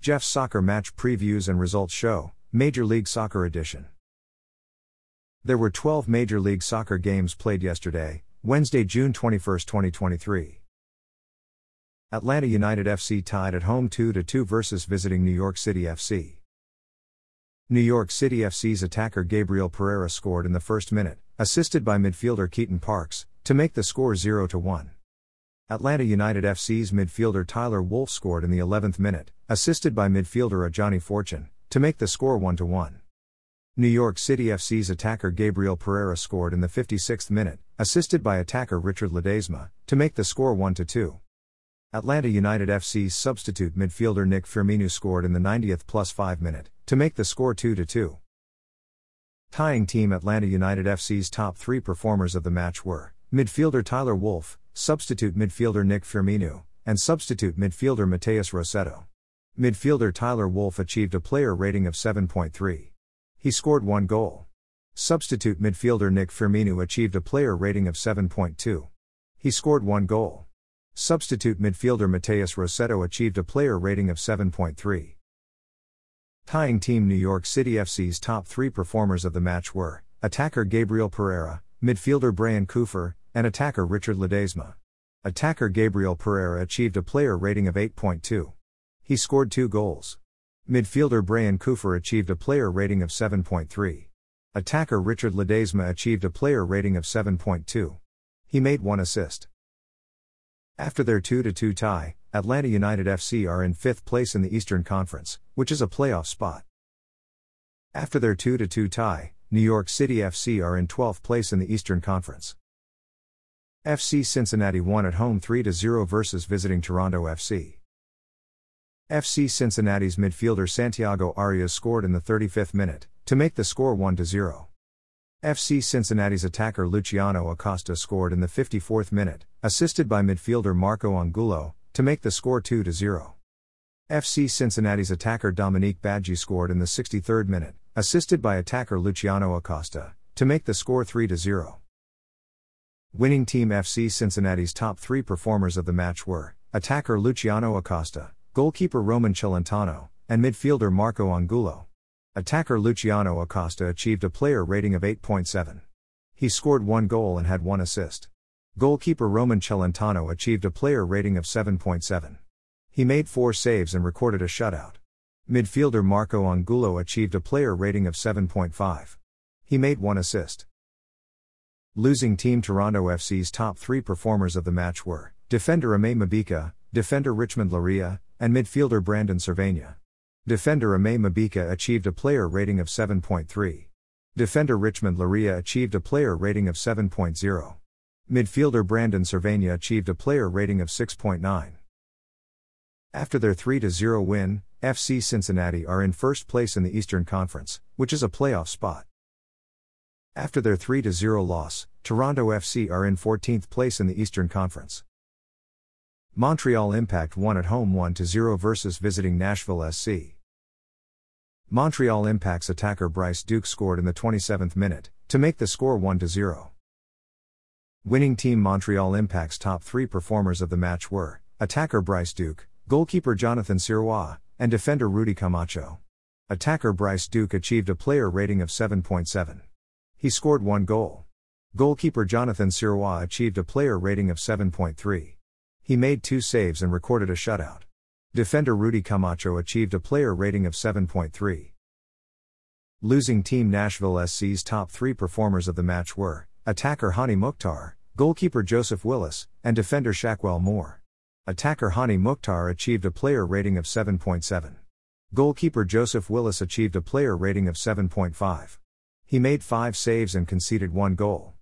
Jeff's Soccer Match Previews and Results Show, Major League Soccer Edition. There were 12 Major League Soccer games played yesterday, Wednesday, June 21, 2023. Atlanta United FC tied at home 2 2 versus visiting New York City FC. New York City FC's attacker Gabriel Pereira scored in the first minute, assisted by midfielder Keaton Parks, to make the score 0 1. Atlanta United FC's midfielder Tyler Wolff scored in the 11th minute, assisted by midfielder Ajani Fortune, to make the score 1 1. New York City FC's attacker Gabriel Pereira scored in the 56th minute, assisted by attacker Richard Ledezma, to make the score 1 2. Atlanta United FC's substitute midfielder Nick Firmino scored in the 90th plus 5 minute, to make the score 2 2. Tying team Atlanta United FC's top three performers of the match were midfielder Tyler Wolff, substitute midfielder Nick Firmino, and substitute midfielder Mateus Rossetto. Midfielder Tyler Wolff achieved a player rating of 7.3. He scored one goal. Substitute midfielder Nick Firmino achieved a player rating of 7.2. He scored one goal. Substitute midfielder Mateus Rossetto achieved a player rating of 7.3. Tying team New York City FC's top three performers of the match were attacker Gabriel Pereira, midfielder Braian Cufré, and attacker Richard Ledezma. Attacker Gabriel Pereira achieved a player rating of 8.2. He scored two goals. Midfielder Braian Cufré achieved a player rating of 7.3. Attacker Richard Ledezma achieved a player rating of 7.2. He made one assist. After their 2 2 tie, Atlanta United FC are in fifth place in the Eastern Conference, which is a playoff spot. After their 2 2 tie, New York City FC are in 12th place in the Eastern Conference. FC Cincinnati won at home 3 0 versus visiting Toronto FC. FC Cincinnati's midfielder Santiago Arias scored in the 35th minute, to make the score 1 0. FC Cincinnati's attacker Luciano Acosta scored in the 54th minute, assisted by midfielder Marco Angulo, to make the score 2 0. FC Cincinnati's attacker Dominique Badji scored in the 63rd minute, assisted by attacker Luciano Acosta, to make the score 3 0. Winning Team FC Cincinnati's top three performers of the match were attacker Luciano Acosta, goalkeeper Roman Celentano, and midfielder Marco Angulo. Attacker Luciano Acosta achieved a player rating of 8.7. He scored one goal and had one assist. Goalkeeper Roman Celentano achieved a player rating of 7.7. He made four saves and recorded a shutout. Midfielder Marco Angulo achieved a player rating of 7.5. He made one assist. Losing Team Toronto FC's top three performers of the match were defender Ame Mabika, defender Richmond Laryea, and midfielder Brandon Servania. Defender Ame Mabika achieved a player rating of 7.3. Defender Richmond Laryea achieved a player rating of 7.0. Midfielder Brandon Servania achieved a player rating of 6.9. After their 3 0 win, FC Cincinnati are in first place in the Eastern Conference, which is a playoff spot. After their 3 0 loss, Toronto FC are in 14th place in the Eastern Conference. Montreal Impact won at home 1 0 versus visiting Nashville SC. Montreal Impact's attacker Bryce Duke scored in the 27th minute, to make the score 1 0. Winning team Montreal Impact's top three performers of the match were attacker Bryce Duke, goalkeeper Jonathan Sirois, and defender Rudy Camacho. Attacker Bryce Duke achieved a player rating of 7.7. He scored one goal. Goalkeeper Jonathan Sirois achieved a player rating of 7.3. He made two saves and recorded a shutout. Defender Rudy Camacho achieved a player rating of 7.3. Losing team Nashville SC's top three performers of the match were attacker Hani Mukhtar, goalkeeper Joseph Willis, and defender Shaquell Moore. Attacker Hani Mukhtar achieved a player rating of 7.7. Goalkeeper Joseph Willis achieved a player rating of 7.5. He made five saves and conceded one goal.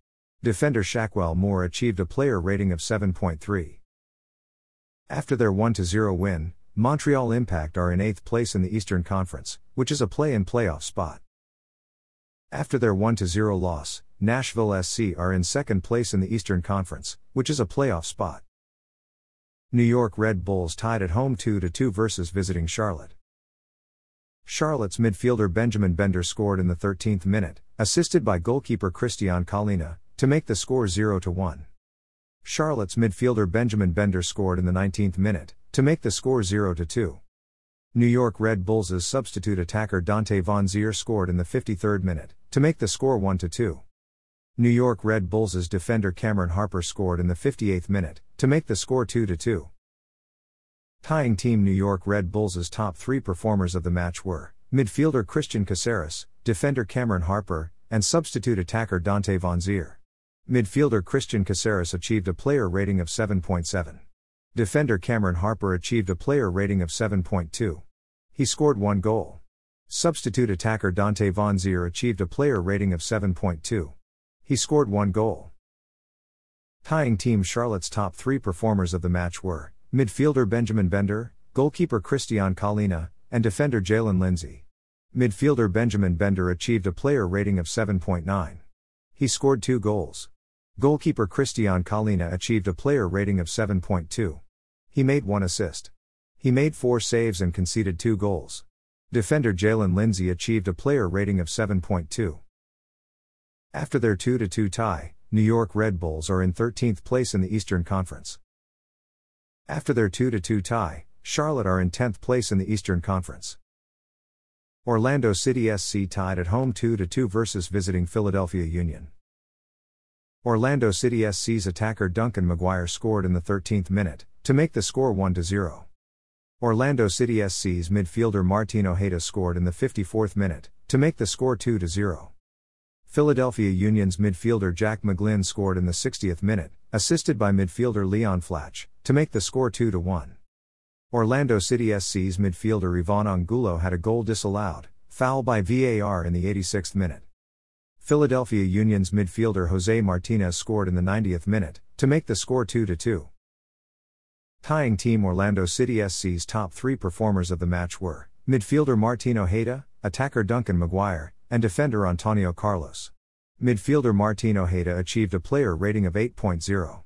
Defender Shaquell Moore achieved a player rating of 7.3. After their 1 0 win, Montreal Impact are in 8th place in the Eastern Conference, which is a play in playoff spot. After their 1 0 loss, Nashville SC are in 2nd place in the Eastern Conference, which is a playoff spot. New York Red Bulls tied at home 2 2 versus visiting Charlotte. Charlotte's midfielder Benjamin Bender scored in the 13th minute, assisted by goalkeeper Kristijan Kahlina, to make the score 0 1. Charlotte's midfielder Benjamin Bender scored in the 19th minute, to make the score 0 2. New York Red Bulls' substitute attacker Dante Vanzeir scored in the 53rd minute, to make the score 1 2. New York Red Bulls' defender Cameron Harper scored in the 58th minute, to make the score 2 2. Tying team New York Red Bulls' top three performers of the match were midfielder Cristian Cásseres, defender Cameron Harper, and substitute attacker Dante Vanzeir. Midfielder Cristian Cásseres achieved a player rating of 7.7. Defender Cameron Harper achieved a player rating of 7.2. He scored one goal. Substitute attacker Dante Vanzeir achieved a player rating of 7.2. He scored one goal. Tying Team Charlotte's top three performers of the match were midfielder Benjamin Bender, goalkeeper Kristijan Kahlina, and defender Jaylin Lindsey. Midfielder Benjamin Bender achieved a player rating of 7.9. He scored two goals. Goalkeeper Kristijan Kahlina achieved a player rating of 7.2. He made one assist. He made four saves and conceded two goals. Defender Jaylin Lindsey achieved a player rating of 7.2. After their 2 2 tie, New York Red Bulls are in 13th place in the Eastern Conference. After their 2 2 tie, Charlotte are in 10th place in the Eastern Conference. Orlando City SC tied at home 2 2 versus visiting Philadelphia Union. Orlando City SC's attacker Duncan McGuire scored in the 13th minute, to make the score 1 0. Orlando City SC's midfielder Martin Ojeda scored in the 54th minute, to make the score 2 0. Philadelphia Union's midfielder Jack McGlynn scored in the 60th minute, assisted by midfielder Leon Flach, to make the score 2 1. Orlando City SC's midfielder Ivan Angulo had a goal disallowed, foul by VAR in the 86th minute. Philadelphia Union's midfielder Jose Martinez scored in the 90th minute, to make the score 2 2. Tying team Orlando City SC's top three performers of the match were midfielder Martin Ojeda, attacker Duncan McGuire, and defender Antonio Carlos. Midfielder Martin Ojeda achieved a player rating of 8.0.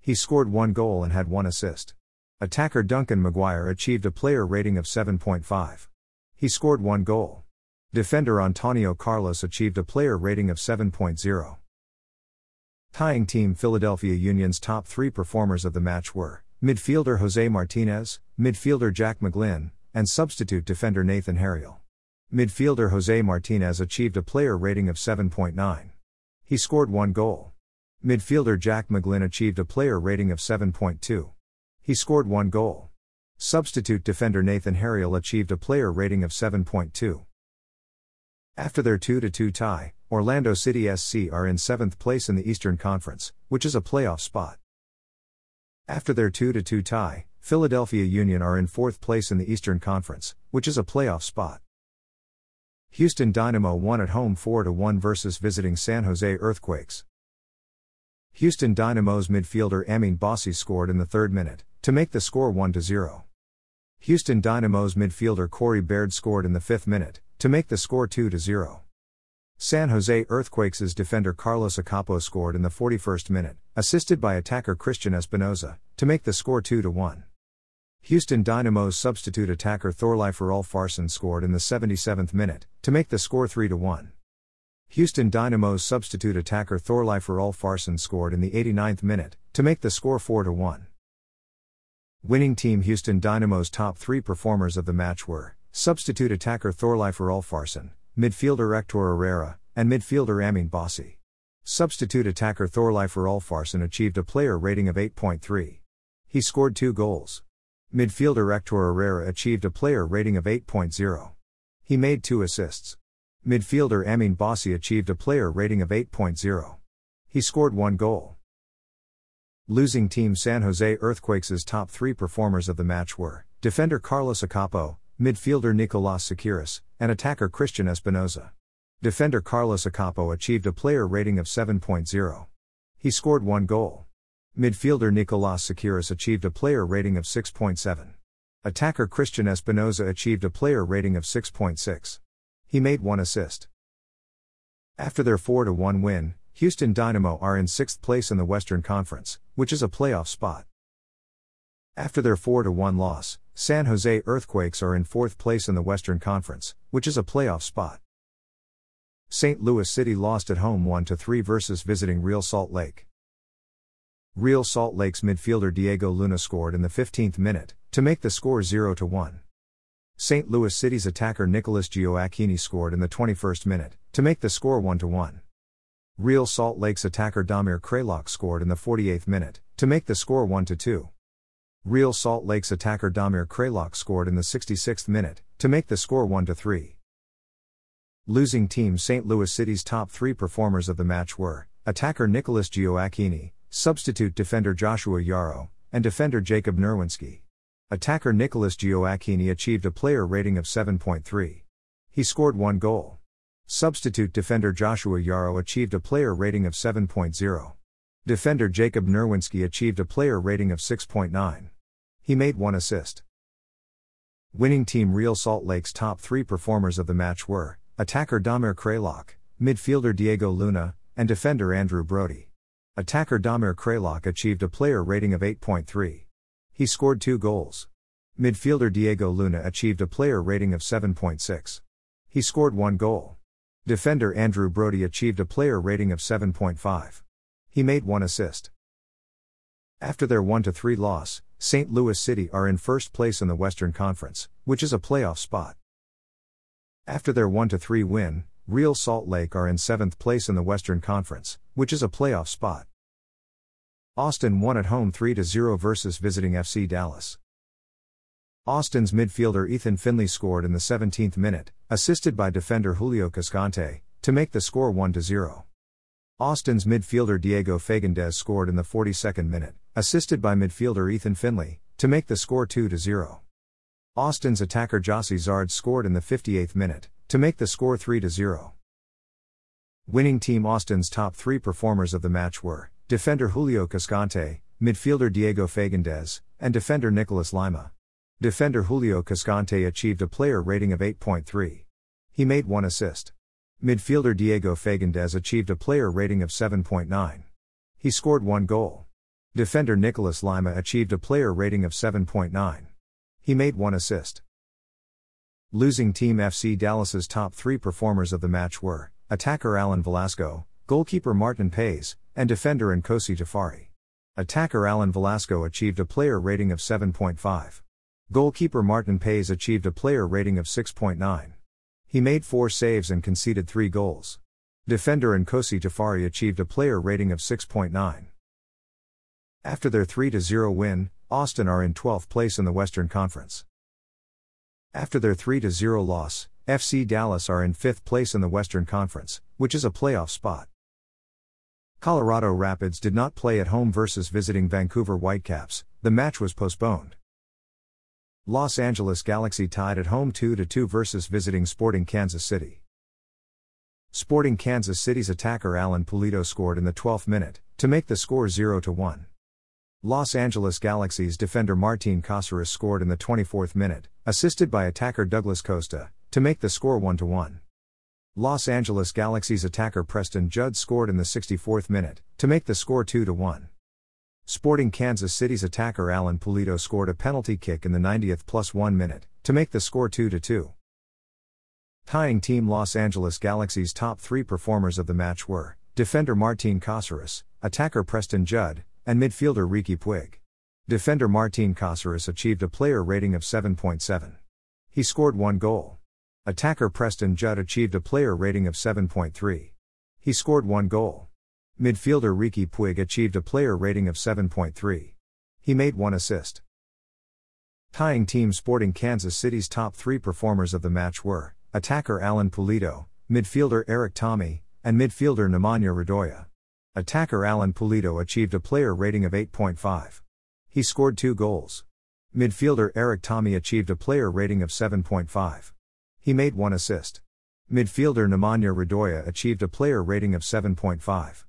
He scored one goal and had one assist. Attacker Duncan McGuire achieved a player rating of 7.5. He scored one goal. Defender Antonio Carlos achieved a player rating of 7.0. Tying team Philadelphia Union's top three performers of the match were midfielder Jose Martinez, midfielder Jack McGlynn, and substitute defender Nathan Harriel. Midfielder Jose Martinez achieved a player rating of 7.9. He scored one goal. Midfielder Jack McGlynn achieved a player rating of 7.2. He scored one goal. Substitute defender Nathan Harriel achieved a player rating of 7.2. After their 2 2 tie, Orlando City SC are in 7th place in the Eastern Conference, which is a playoff spot. After their 2 2 tie, Philadelphia Union are in 4th place in the Eastern Conference, which is a playoff spot. Houston Dynamo won at home 4 1 versus visiting San Jose Earthquakes. Houston Dynamo's midfielder Amine Bassi scored in the third minute, to make the score 1 0. Houston Dynamo's midfielder Corey Baird scored in the fifth minute, to make the score 2 0. San Jose Earthquakes' defender Carlos Akapo scored in the 41st minute, assisted by attacker Cristian Espinoza, to make the score 2 1. Houston Dynamo's substitute attacker Thorleifur Ulfarsson scored in the 77th minute, to make the score 3 1. Houston Dynamo's substitute attacker Thorleifur Ulfarsson scored in the 89th minute, to make the score 4 1. Winning team Houston Dynamo's top three performers of the match were substitute attacker Thorleifur Ulfarsson, midfielder Hector Herrera, and midfielder Amine Bassi. Substitute attacker Thorleifur Ulfarsson achieved a player rating of 8.3. He scored two goals. Midfielder Hector Herrera achieved a player rating of 8.0. He made two assists. Midfielder Amine Bassi achieved a player rating of 8.0. He scored one goal. Losing team San Jose Earthquakes' top three performers of the match were defender Carlos Akapo, midfielder Nicolas Tsakiris, and attacker Cristian Espinoza. Defender Carlos Akapo achieved a player rating of 7.0. He scored one goal. Midfielder Nicolas Tsakiris achieved a player rating of 6.7. Attacker Cristian Espinoza achieved a player rating of 6.6. He made one assist. After their 4 1 win, Houston Dynamo are in 6th place in the Western Conference, which is a playoff spot. After their 4 1 loss, San Jose Earthquakes are in 4th place in the Western Conference, which is a playoff spot. St. Louis City lost at home 1 3 versus visiting Real Salt Lake. Real Salt Lake's midfielder Diego Luna scored in the 15th minute, to make the score 0 1. St. Louis City's attacker Nicholas Gioacchini scored in the 21st minute, to make the score 1 1. Real Salt Lake's attacker Damir Kreilach scored in the 48th minute, to make the score 1 2. Real Salt Lake's attacker Damir Kreilach scored in the 66th minute, to make the score 1 3. Losing team St. Louis City's top three performers of the match were attacker Nicholas Gioacchini, substitute defender Joshua Yaro, and defender Jacob Nerwinski. Attacker Nicholas Gioacchini achieved a player rating of 7.3. He scored one goal. Substitute defender Joshua Yaro achieved a player rating of 7.0. Defender Jacob Nerwinski achieved a player rating of 6.9. He made one assist. Winning team Real Salt Lake's top three performers of the match were attacker Damir Kreilach, midfielder Diego Luna, and defender Andrew Brody. Attacker Damir Kreilach achieved a player rating of 8.3. He scored two goals. Midfielder Diego Luna achieved a player rating of 7.6. He scored one goal. Defender Andrew Brody achieved a player rating of 7.5. He made one assist. After their 1 3 loss, St. Louis City are in first place in the Western Conference, which is a playoff spot. After their 1 3 win, Real Salt Lake are in seventh place in the Western Conference, which is a playoff spot. Austin won at home 3 0 versus visiting FC Dallas. Austin's midfielder Ethan Finley scored in the 17th minute, assisted by defender Julio Cascante, to make the score 1 0. Austin's midfielder Diego Fagúndez scored in the 42nd minute, assisted by midfielder Ethan Finley, to make the score 2 0. Austin's attacker Gyasi Zardes scored in the 58th minute, to make the score 3 0. Winning team Austin's top three performers of the match were defender Julio Cascante, midfielder Diego Fagúndez, and defender Nicolas Lima. Defender Julio Cascante achieved a player rating of 8.3. He made one assist. Midfielder Diego Fagúndez achieved a player rating of 7.9. He scored one goal. Defender Nicolas Lima achieved a player rating of 7.9. He made one assist. Losing Team FC Dallas's top three performers of the match were attacker Alan Velasco, goalkeeper Maarten Paes, and defender Nkosi Tafari. Attacker Alan Velasco achieved a player rating of 7.5. Goalkeeper Maarten Paes achieved a player rating of 6.9. He made four saves and conceded three goals. Defender Nkosi Tafari achieved a player rating of 6.9. After their 3 0 win, Austin are in 12th place in the Western Conference. After their 3 0 loss, FC Dallas are in 5th place in the Western Conference, which is a playoff spot. Colorado Rapids did not play at home versus visiting Vancouver Whitecaps, the match was postponed. Los Angeles Galaxy tied at home 2 2 versus visiting Sporting Kansas City. Sporting Kansas City's attacker Alan Pulido scored in the 12th minute, to make the score 0 1. Los Angeles Galaxy's defender Martin Caceres scored in the 24th minute, assisted by attacker Douglas Costa, to make the score 1 1. Los Angeles Galaxy's attacker Preston Judd scored in the 64th minute, to make the score 2 1. Sporting Kansas City's attacker Alan Pulido scored a penalty kick in the 90th plus 1 minute, to make the score 2 2. Tying team Los Angeles Galaxy's top three performers of the match were defender Martin Caceres, attacker Preston Judd, and midfielder Riqui Puig. Defender Martin Caceres achieved a player rating of 7.7. He scored one goal. Attacker Preston Judd achieved a player rating of 7.3. He scored one goal. Midfielder Riqui Puig achieved a player rating of 7.3. He made one assist. Tying team Sporting Kansas City's top three performers of the match were attacker Alan Pulido, midfielder Erik Thommy, and midfielder Nemanja Radoja. Attacker Alan Pulido achieved a player rating of 8.5. He scored two goals. Midfielder Erik Thommy achieved a player rating of 7.5. He made one assist. Midfielder Nemanja Radoja achieved a player rating of 7.5.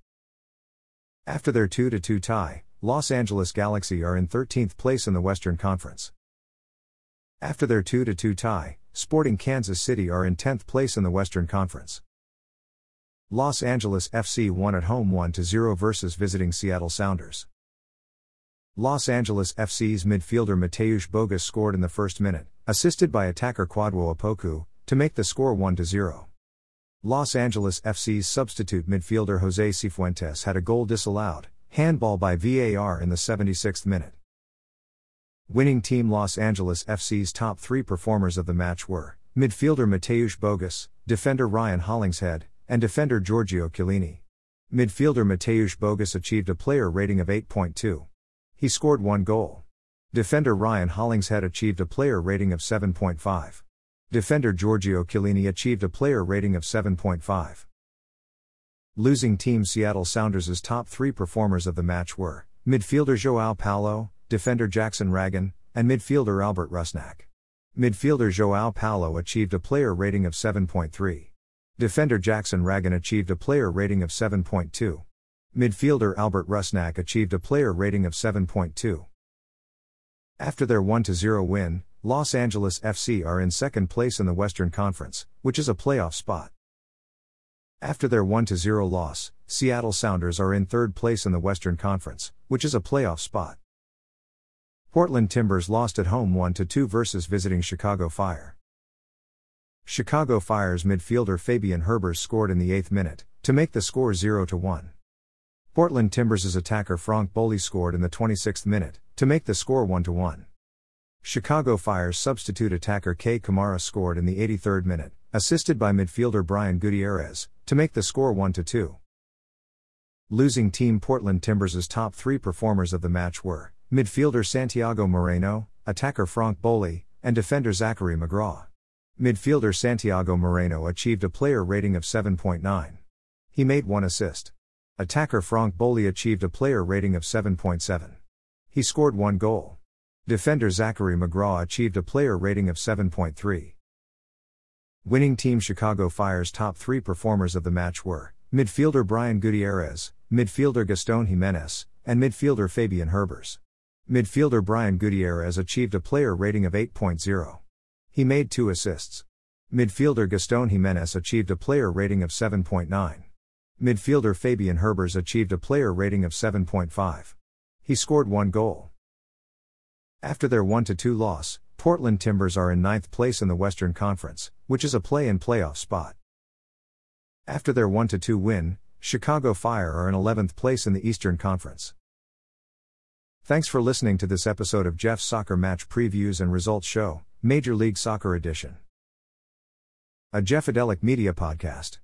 After their 2 2 tie, Los Angeles Galaxy are in 13th place in the Western Conference. After their 2 2 tie, Sporting Kansas City are in 10th place in the Western Conference. Los Angeles FC won at home 1 0 versus visiting Seattle Sounders. Los Angeles FC's midfielder Mateusz Bogusz scored in the first minute, assisted by attacker Kwadwo Opoku, to make the score 1 0. Los Angeles FC's substitute midfielder Jose Cifuentes had a goal disallowed, handball by VAR in the 76th minute. Winning team Los Angeles FC's top three performers of the match were midfielder Mateusz Bogusz, defender Ryan Hollingshead, and defender Giorgio Chiellini. Midfielder Mateusz Bogusz achieved a player rating of 8.2. He scored one goal. Defender Ryan Hollingshead achieved a player rating of 7.5. Defender Giorgio Chiellini achieved a player rating of 7.5. Losing team Seattle Sounders' top three performers of the match were midfielder Joao Paulo, defender Jackson Ragen, and midfielder Albert Rusnak. Midfielder Joao Paulo achieved a player rating of 7.3. Defender Jackson Ragen achieved a player rating of 7.2. Midfielder Albert Rusnak achieved a player rating of 7.2. After their 1 0 win, Los Angeles FC are in second place in the Western Conference, which is a playoff spot. After their 1 0 loss, Seattle Sounders are in third place in the Western Conference, which is a playoff spot. Portland Timbers lost at home 1 2 versus visiting Chicago Fire. Chicago Fire's midfielder Fabian Herbers scored in the 8th minute, to make the score 0 1. Portland Timbers' attacker Franck Boli scored in the 26th minute, to make the score 1 1. Chicago Fire's substitute attacker Kei Kamara scored in the 83rd minute, assisted by midfielder Brian Gutierrez, to make the score 1 2. Losing team Portland Timbers' top three performers of the match were midfielder Santiago Moreno, attacker Franck Boli, and defender Zachary McGraw. Midfielder Santiago Moreno achieved a player rating of 7.9. He made one assist. Attacker Franck Boli achieved a player rating of 7.7. He scored one goal. Defender Zachary McGraw achieved a player rating of 7.3. Winning Team Chicago Fire's top three performers of the match were midfielder Brian Gutierrez, midfielder Gaston Gimenez, and midfielder Fabian Herbers. Midfielder Brian Gutierrez achieved a player rating of 8.0. He made two assists. Midfielder Gaston Gimenez achieved a player rating of 7.9. Midfielder Fabian Herbers achieved a player rating of 7.5. He scored one goal. After their 1 2 loss, Portland Timbers are in ninth place in the Western Conference, which is a play in playoff spot. After their 1 2 win, Chicago Fire are in 11th place in the Eastern Conference. Thanks for listening to this episode of Jeff's Soccer Match Previews and Results Show, Major League Soccer Edition. A Jeffadelic Media Podcast.